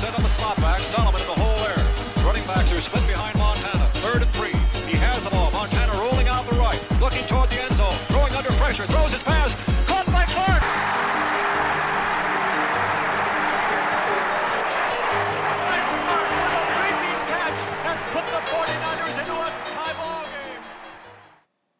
set on the slot back. Solomon in the hole there. Running backs are split behind Montana. Third and three. He has the ball. Montana rolling out the right. Looking toward the end zone. Throwing under pressure. Throws his pass. Caught by Clark.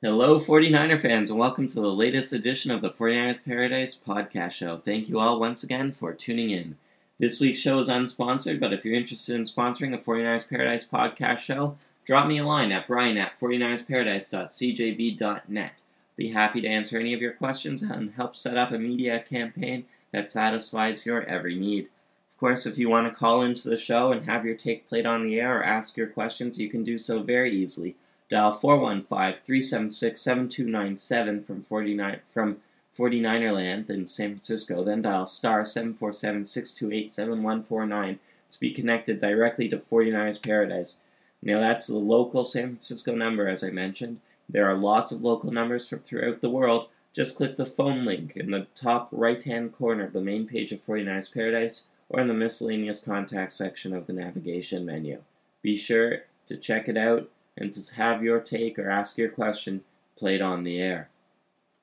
Hello, 49er fans, and welcome to the latest edition of the 49ers Paradise podcast show. Thank you all once again for tuning in. This week's show is unsponsored, but if you're interested in sponsoring a 49ers Paradise podcast show, drop me a line at brian at 49ersparadise.cjb.net. Be happy to answer any of your questions and help set up a media campaign that satisfies your every need. Of course, if you want to call into the show and have your take played on the air or ask your questions, you can do so very easily. Dial 415-376-7297 from 49 from 49er land in San Francisco, then dial star 747-628-7149 to be connected directly to 49ers Paradise. Now that's the local San Francisco number as I mentioned. There are lots of local numbers from throughout the world. Just click the phone link in the top right-hand corner of the main page of 49ers Paradise or in the miscellaneous contact section of the navigation menu. Be sure to check it out and to have your take or ask your question played on the air.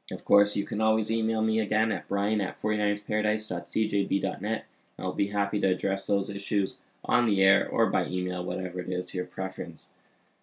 Of course, you can always email me again at brian at 49ersparadise.cjb.net. I'll be happy to address those issues on the air or by email, whatever it is your preference.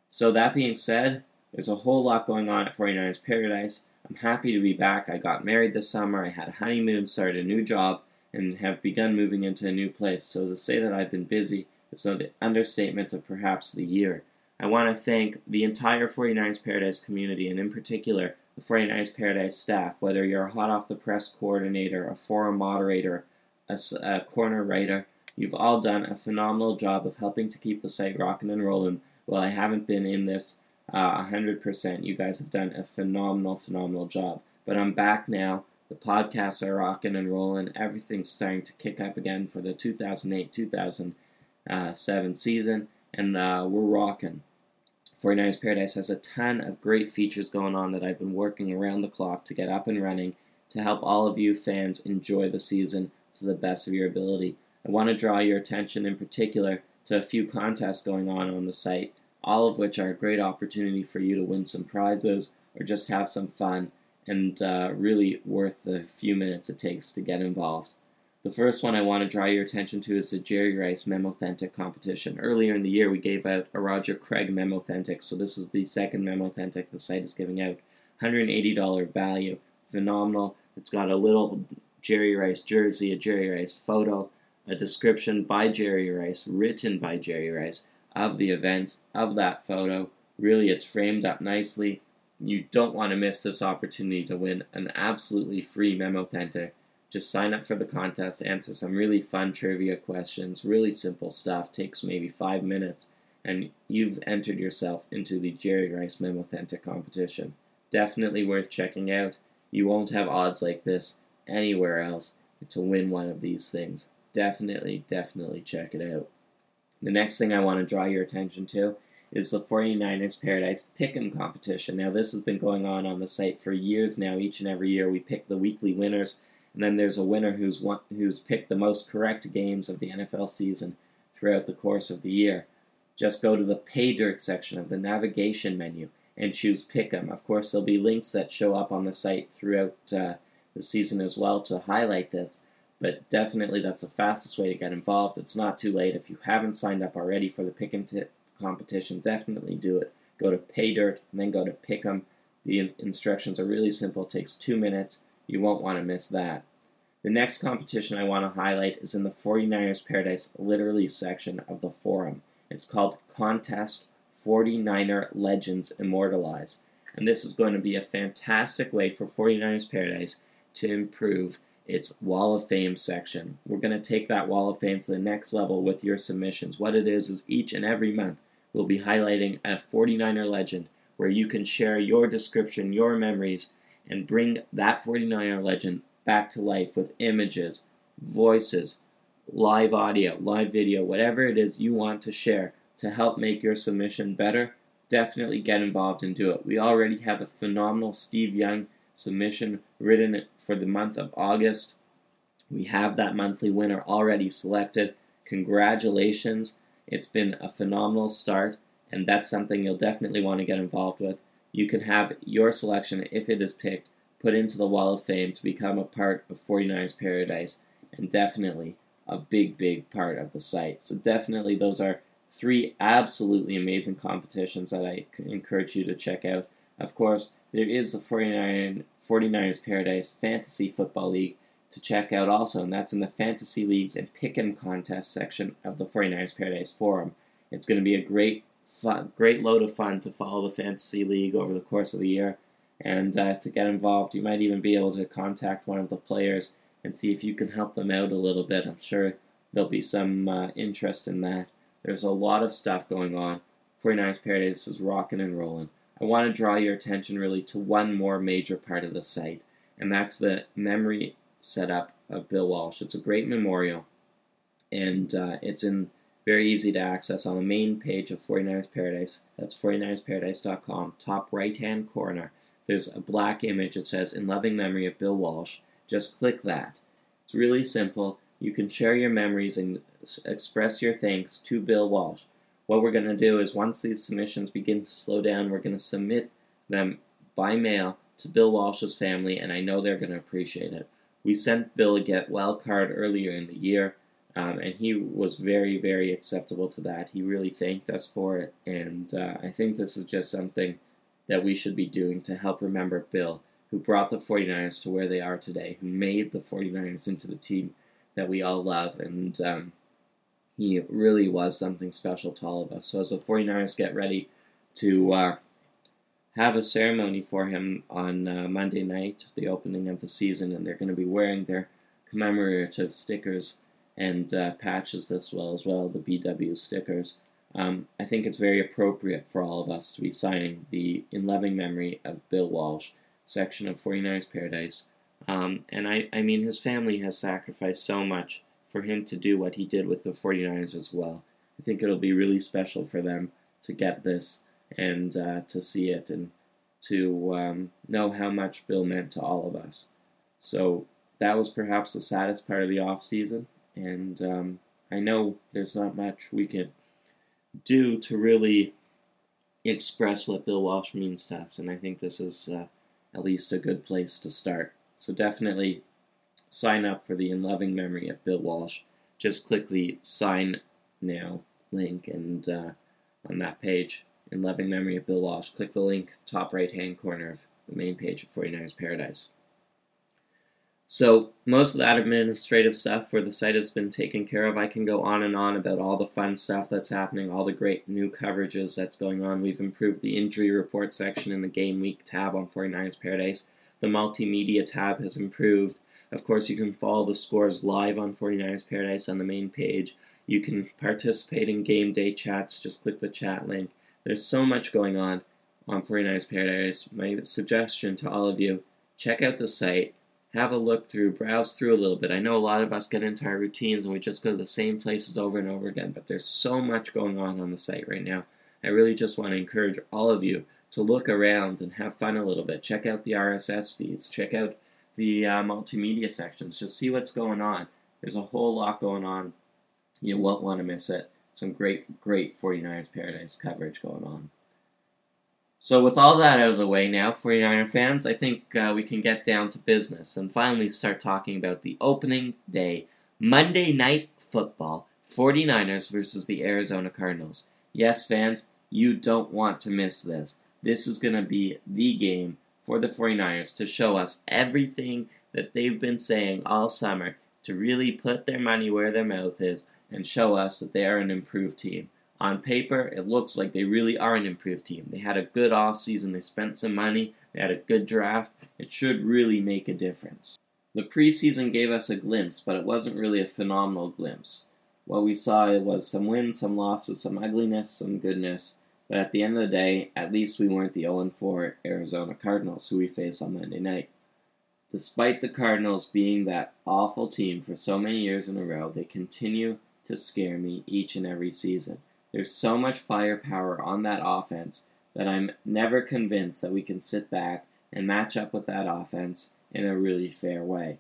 So, that being said, there's a whole lot going on at 49ers Paradise. I'm happy to be back. I got married this summer, I had a honeymoon, started a new job, and have begun moving into a new place. So, to say that I've been busy is an understatement of perhaps the year. I want to thank the entire 49ers Paradise community, and in particular, the 49ers Paradise staff, whether you're a hot off the press coordinator, a forum moderator, a, a corner writer, you've all done a phenomenal job of helping to keep the site rocking and rolling. While I haven't been in this uh, 100%, you guys have done a phenomenal, phenomenal job. But I'm back now. The podcasts are rocking and rolling. Everything's starting to kick up again for the 2008 2007 season and uh, we're rocking. 49ers Paradise has a ton of great features going on that I've been working around the clock to get up and running to help all of you fans enjoy the season to the best of your ability. I want to draw your attention in particular to a few contests going on on the site, all of which are a great opportunity for you to win some prizes or just have some fun and uh, really worth the few minutes it takes to get involved. The first one I want to draw your attention to is the Jerry Rice Memothentic competition. Earlier in the year, we gave out a Roger Craig Memothentic, so this is the second Memothentic the site is giving out. $180 value, phenomenal. It's got a little Jerry Rice jersey, a Jerry Rice photo, a description by Jerry Rice, written by Jerry Rice, of the events of that photo. Really, it's framed up nicely. You don't want to miss this opportunity to win an absolutely free Memothentic. Just sign up for the contest, answer some really fun trivia questions, really simple stuff, takes maybe five minutes, and you've entered yourself into the Jerry Rice Memothentic competition. Definitely worth checking out. You won't have odds like this anywhere else to win one of these things. Definitely, definitely check it out. The next thing I want to draw your attention to is the 49ers Paradise Pick'em competition. Now, this has been going on on the site for years now. Each and every year, we pick the weekly winners and then there's a winner who's won, who's picked the most correct games of the NFL season throughout the course of the year. Just go to the pay dirt section of the navigation menu and choose Pick'em. Of course, there'll be links that show up on the site throughout uh, the season as well to highlight this. But definitely, that's the fastest way to get involved. It's not too late. If you haven't signed up already for the Pick'em t- competition, definitely do it. Go to Pay Dirt and then go to Pick'em. The instructions are really simple. It takes two minutes you won't want to miss that. The next competition I want to highlight is in the 49ers Paradise Literally section of the forum. It's called Contest 49er Legends Immortalized. And this is going to be a fantastic way for 49ers Paradise to improve its Wall of Fame section. We're going to take that Wall of Fame to the next level with your submissions. What it is is each and every month we'll be highlighting a 49er legend where you can share your description, your memories, and bring that 49er legend back to life with images, voices, live audio, live video, whatever it is you want to share to help make your submission better, definitely get involved and do it. We already have a phenomenal Steve Young submission written for the month of August. We have that monthly winner already selected. congratulations. It's been a phenomenal start, and that's something you'll definitely want to get involved with. You can have your selection, if it is picked, put into the Wall of Fame to become a part of 49ers Paradise, and definitely a big, big part of the site. So, definitely, those are three absolutely amazing competitions that I encourage you to check out. Of course, there is the 49, 49ers Paradise Fantasy Football League to check out also, and that's in the Fantasy Leagues and Pick'em Contest section of the 49ers Paradise Forum. It's going to be a great fun, great load of fun to follow the Fantasy League over the course of the year and uh, to get involved. You might even be able to contact one of the players and see if you can help them out a little bit. I'm sure there'll be some uh, interest in that. There's a lot of stuff going on. 49ers Paradise is rocking and rolling. I want to draw your attention really to one more major part of the site, and that's the memory setup of Bill Walsh. It's a great memorial, and uh, it's in very easy to access on the main page of 49ers Paradise. That's 49ersparadise.com, top right hand corner. There's a black image that says, In loving memory of Bill Walsh. Just click that. It's really simple. You can share your memories and express your thanks to Bill Walsh. What we're going to do is once these submissions begin to slow down, we're going to submit them by mail to Bill Walsh's family, and I know they're going to appreciate it. We sent Bill a get well card earlier in the year, um, and he was very, very acceptable to that. He really thanked us for it, and uh, I think this is just something that we should be doing to help remember Bill, who brought the 49ers to where they are today, who made the 49ers into the team that we all love, and um, he really was something special to all of us. So as the 49ers get ready to uh, have a ceremony for him on uh, Monday night, the opening of the season, and they're going to be wearing their commemorative stickers and uh, patches as well as well the BW stickers. Um, I think it's very appropriate for all of us to be signing the In Loving Memory of Bill Walsh section of 49ers Paradise. Um, and I, I mean, his family has sacrificed so much for him to do what he did with the 49ers as well. I think it'll be really special for them to get this and uh, to see it and to um, know how much Bill meant to all of us. So that was perhaps the saddest part of the off season, and um, I know there's not much we can do to really express what Bill Walsh means to us, and I think this is uh, at least a good place to start. So definitely sign up for the In Loving Memory of Bill Walsh. Just click the Sign Now link, and uh, on that page, In Loving Memory of Bill Walsh, click the link top right hand corner of the main page of 49ers Paradise. So, most of that administrative stuff where the site has been taken care of, I can go on and on about all the fun stuff that's happening, all the great new coverages that's going on. We've improved the injury report section in the Game Week tab on 49ers Paradise. The multimedia tab has improved. Of course, you can follow the scores live on 49ers Paradise on the main page. You can participate in game day chats, just click the chat link. There's so much going on on 49ers Paradise. My suggestion to all of you check out the site have a look through, browse through a little bit. I know a lot of us get into our routines and we just go to the same places over and over again, but there's so much going on on the site right now. I really just want to encourage all of you to look around and have fun a little bit. Check out the RSS feeds, check out the uh, multimedia sections, just see what's going on. There's a whole lot going on. You won't want to miss it. Some great, great 49ers Paradise coverage going on. So, with all that out of the way now, 49er fans, I think uh, we can get down to business and finally start talking about the opening day Monday Night Football 49ers versus the Arizona Cardinals. Yes, fans, you don't want to miss this. This is going to be the game for the 49ers to show us everything that they've been saying all summer to really put their money where their mouth is and show us that they are an improved team on paper, it looks like they really are an improved team. They had a good offseason, they spent some money, they had a good draft. It should really make a difference. The preseason gave us a glimpse, but it wasn't really a phenomenal glimpse. What we saw was some wins, some losses, some ugliness, some goodness. But at the end of the day, at least we weren't the 0 4 Arizona Cardinals who we faced on Monday night. Despite the Cardinals being that awful team for so many years in a row, they continue to scare me each and every season. There's so much firepower on that offense that I'm never convinced that we can sit back and match up with that offense in a really fair way.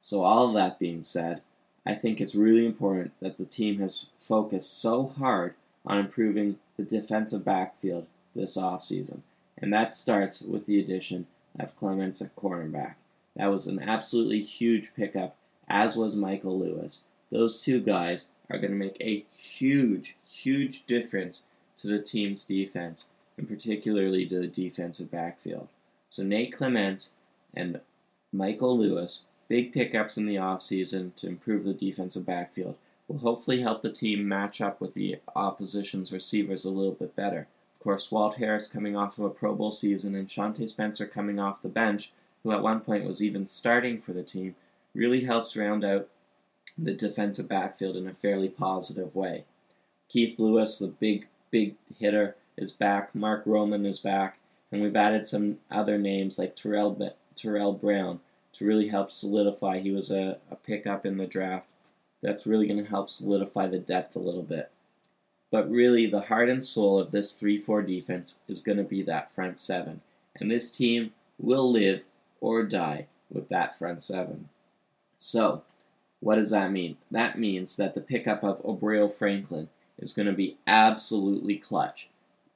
So, all that being said, I think it's really important that the team has focused so hard on improving the defensive backfield this offseason. And that starts with the addition of Clements at cornerback. That was an absolutely huge pickup, as was Michael Lewis. Those two guys are going to make a huge, huge difference to the team's defense, and particularly to the defensive backfield. So Nate Clements and Michael Lewis, big pickups in the offseason to improve the defensive backfield, will hopefully help the team match up with the opposition's receivers a little bit better. Of course, Walt Harris coming off of a Pro Bowl season and Shawntae Spencer coming off the bench, who at one point was even starting for the team, really helps round out the defensive backfield in a fairly positive way. Keith Lewis, the big, big hitter, is back. Mark Roman is back. And we've added some other names like Tarell, Tarell Brown to really help solidify. He was a, a pickup in the draft. That's really going to help solidify the depth a little bit. But really, the heart and soul of this 3 4 defense is going to be that front seven. And this team will live or die with that front seven. So, what does that mean? That means that the pickup of Aubrayo Franklin is going to be absolutely clutch.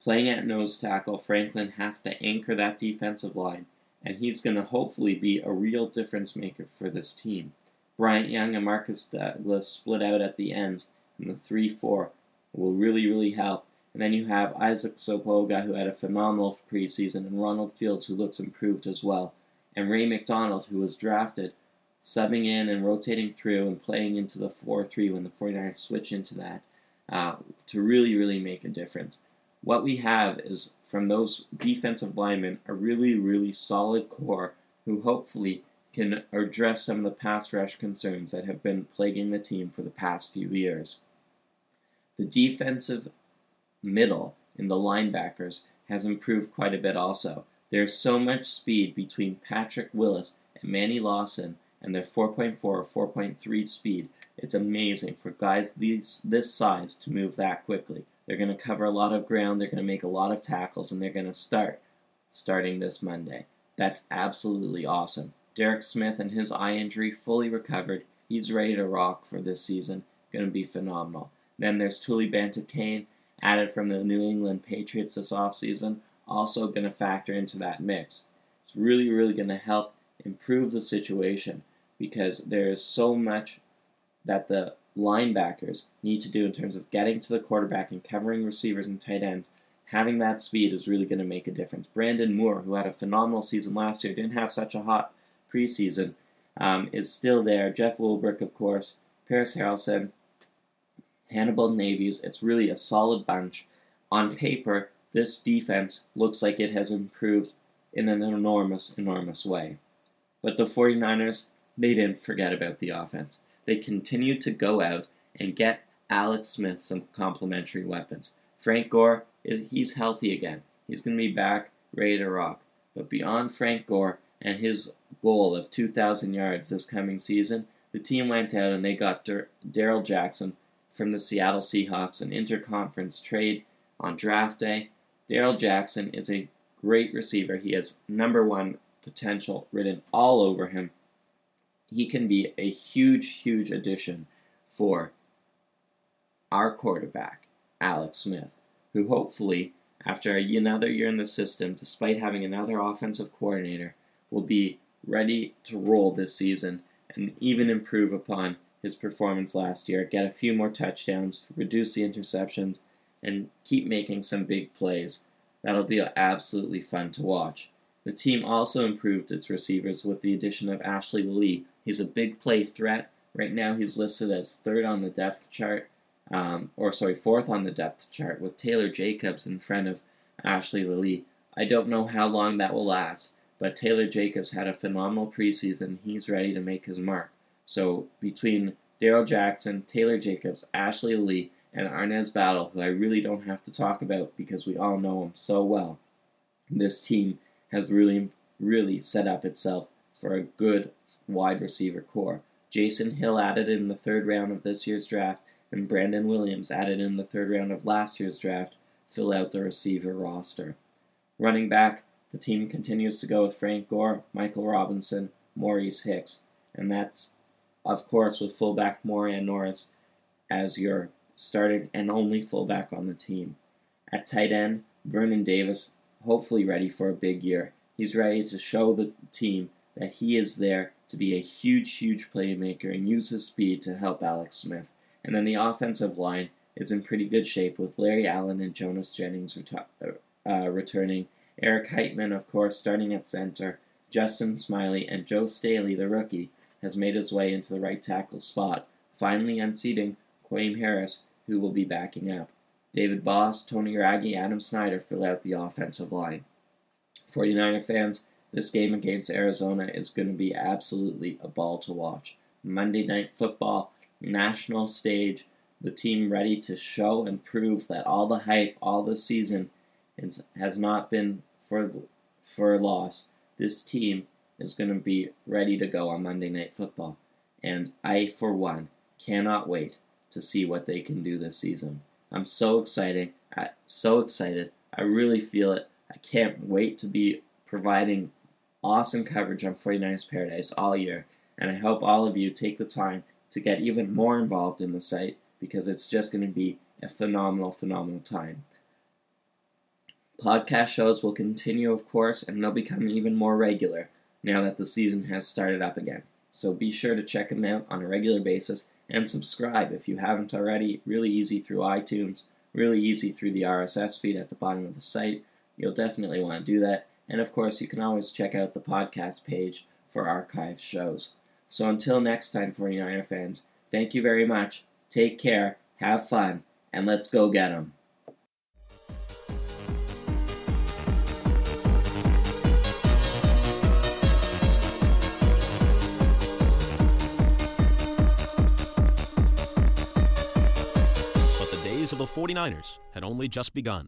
Playing at nose tackle, Franklin has to anchor that defensive line, and he's going to hopefully be a real difference maker for this team. Bryant Young and Marques Douglas split out at the ends, and the 3 4 will really, really help. And then you have Isaac Sopoaga, who had a phenomenal preseason, and Ronald Fields, who looks improved as well. And Ray McDonald, who was drafted, subbing in and rotating through and playing into the 4 3 when the 49ers switch into that uh, to really, really make a difference what we have is from those defensive linemen a really, really solid core who hopefully can address some of the pass rush concerns that have been plaguing the team for the past few years. The defensive middle in the linebackers has improved quite a bit also. There's so much speed between Patrick Willis and Manny Lawson and their 4.4 or 4.3 speed. It's amazing for guys these, this size to move that quickly. They're going to cover a lot of ground, they're going to make a lot of tackles, and they're going to start starting this Monday. That's absolutely awesome. Derek Smith and his eye injury fully recovered. He's ready to rock for this season. Going to be phenomenal. Then there's Tuli Kane, added from the New England Patriots this offseason, also going to factor into that mix. It's really, really going to help improve the situation because there is so much that the linebackers need to do in terms of getting to the quarterback and covering receivers and tight ends, having that speed is really going to make a difference. Brandon Moore, who had a phenomenal season last year, didn't have such a hot preseason, um, is still there. Jeff Ulbrich, of course, Parys Haralson, Hannibal Navies. It's really a solid bunch. On paper, this defense looks like it has improved in an enormous, enormous way. But the 49ers, they didn't forget about the offense they continued to go out and get Alex Smith some complementary weapons. Frank Gore, he's healthy again. He's going to be back, ready to rock. But beyond Frank Gore and his goal of 2,000 yards this coming season, the team went out and they got Darrell Jackson from the Seattle Seahawks, an interconference trade on draft day. Darrell Jackson is a great receiver. He has number one potential written all over him he can be a huge, huge addition for our quarterback, Alex Smith, who hopefully, after another year in the system, despite having another offensive coordinator, will be ready to roll this season and even improve upon his performance last year, get a few more touchdowns, reduce the interceptions, and keep making some big plays. That'll be absolutely fun to watch. The team also improved its receivers with the addition of Ashley Lelie, He's a big play threat. Right now, he's listed as third on the depth chart, um, or sorry, fourth on the depth chart, with Taylor Jacobs in front of Ashley Lelie. I don't know how long that will last, but Taylor Jacobs had a phenomenal preseason. He's ready to make his mark. So between Darrell Jackson, Taylor Jacobs, Ashley Lelie, and Arnaz Battle, who I really don't have to talk about because we all know him so well, this team has really, really set up itself for a good wide receiver core. Jason Hill added in the third round of this year's draft, and Brandon Williams added in the third round of last year's draft fill out the receiver roster. Running back, the team continues to go with Frank Gore, Michael Robinson, Maurice Hicks, and that's of course, with fullback Moran Norris as your starting and only fullback on the team. At tight end, Vernon Davis, hopefully ready for a big year. He's ready to show the team that he is there to be a huge, huge playmaker and use his speed to help Alex Smith. And then the offensive line is in pretty good shape with Larry Allen and Jonas Jennings uh, returning. Eric Heitmann, of course, starting at center. Justin Smiley and Joe Staley, the rookie, has made his way into the right tackle spot, finally unseating Kwame Harris, who will be backing up. David Baas, Tony Wragge, Adam Snyder fill out the offensive line. 49er fans, this game against Arizona is going to be absolutely a ball to watch. Monday Night Football, national stage, the team ready to show and prove that all the hype all this season has not been for for loss. This team is going to be ready to go on Monday Night Football, and I, for one, cannot wait to see what they can do this season. I'm so excited. I, so excited. I really feel it. I can't wait to be providing awesome coverage on 49ers Paradise all year, and I hope all of you take the time to get even more involved in the site because it's just going to be a phenomenal, phenomenal time. Podcast shows will continue, of course, and they'll become even more regular now that the season has started up again. So be sure to check them out on a regular basis and subscribe if you haven't already. Really easy through iTunes, really easy through the RSS feed at the bottom of the site. You'll definitely want to do that. And of course, you can always check out the podcast page for archived shows. So until next time, 49er fans, thank you very much. Take care, have fun, and let's go get them. But the days of the 49ers had only just begun.